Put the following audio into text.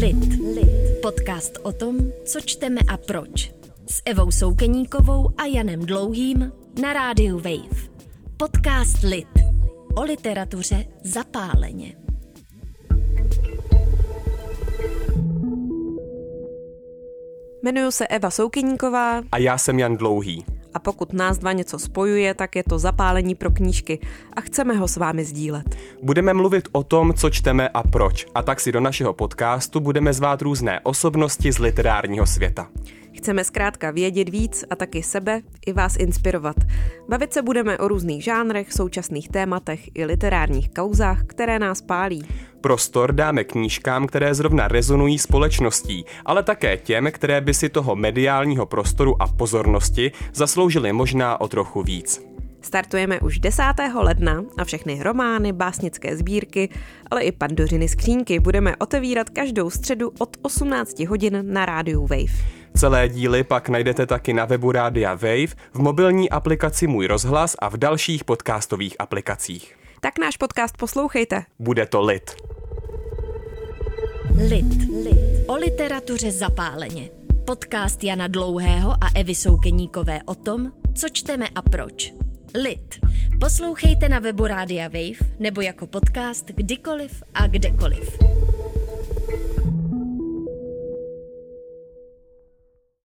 Lid. Lid. Podcast o tom, co čteme a proč. S Evou Soukeníkovou a Janem Dlouhým na rádiu Wave. Podcast Lid. O literatuře zapáleně. Jmenuji se Eva Soukyníková A já jsem Jan Dlouhý. A pokud nás dva něco spojuje, tak je to zapálení pro knížky a chceme ho s vámi sdílet. Budeme mluvit o tom, co čteme a proč. A tak si do našeho podcastu budeme zvát různé osobnosti z literárního světa. Chceme zkrátka vědět víc a taky sebe i vás inspirovat. Bavit se budeme o různých žánrech, současných tématech i literárních kauzách, které nás pálí. Prostor dáme knížkám, které zrovna rezonují společností, ale také těm, které by si toho mediálního prostoru a pozornosti zasloužily možná o trochu víc. Startujeme už 10. ledna a všechny romány, básnické sbírky, ale i pandořiny skřínky budeme otevírat každou středu od 18 hodin na rádiu Wave. Celé díly pak najdete taky na webu Rádia Wave, v mobilní aplikaci Můj rozhlas a v dalších podcastových aplikacích. Tak náš podcast poslouchejte. Bude to lit. Lid. Lid. O literatuře zapáleně. Podcast Jana Dlouhého a Evy Soukeníkové o tom, co čteme a proč. Lid. Poslouchejte na webu Rádia Wave nebo jako podcast kdykoliv a kdekoliv.